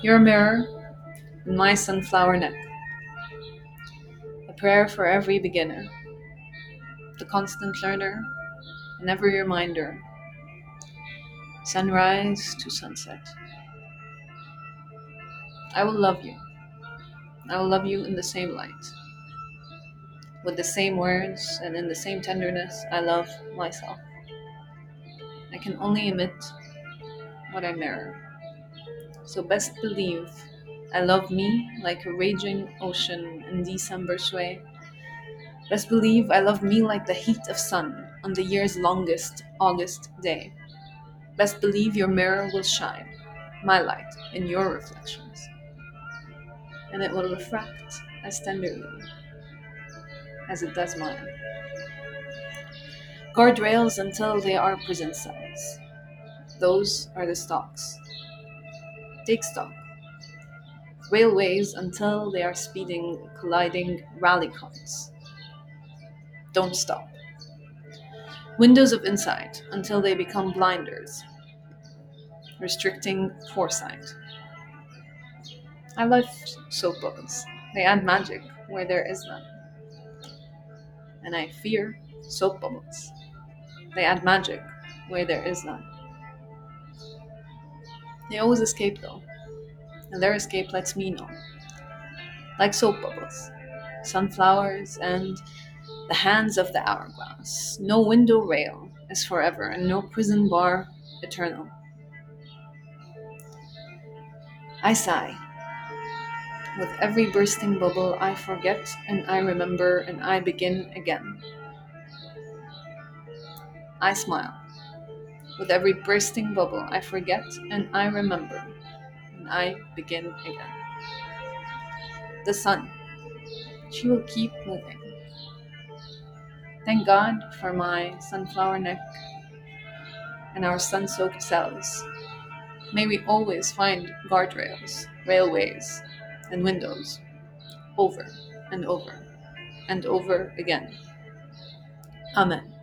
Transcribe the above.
Your mirror and my sunflower neck, a prayer for every beginner, the constant learner, and every reminder, sunrise to sunset. I will love you. I will love you in the same light, with the same words, and in the same tenderness I love myself. I can only emit what I mirror. So best believe I love me like a raging ocean in December sway. Best believe I love me like the heat of sun on the year's longest August day. Best believe your mirror will shine, my light, in your reflections. And it will refract as tenderly as it does mine. Guardrails until they are prison cells. Those are the stocks. Take stock. Railways until they are speeding, colliding rally cars. Don't stop. Windows of insight until they become blinders, restricting foresight. I love soap bubbles. They add magic where there is none. And I fear soap bubbles. They add magic where there is none. They always escape though, and their escape lets me know. Like soap bubbles, sunflowers, and the hands of the hourglass. No window rail is forever, and no prison bar eternal. I sigh. With every bursting bubble, I forget and I remember and I begin again. I smile. With every bursting bubble, I forget and I remember and I begin again. The sun. She will keep moving. Thank God for my sunflower neck and our sun soaked cells. May we always find guardrails, railways, and windows over and over and over again. Amen.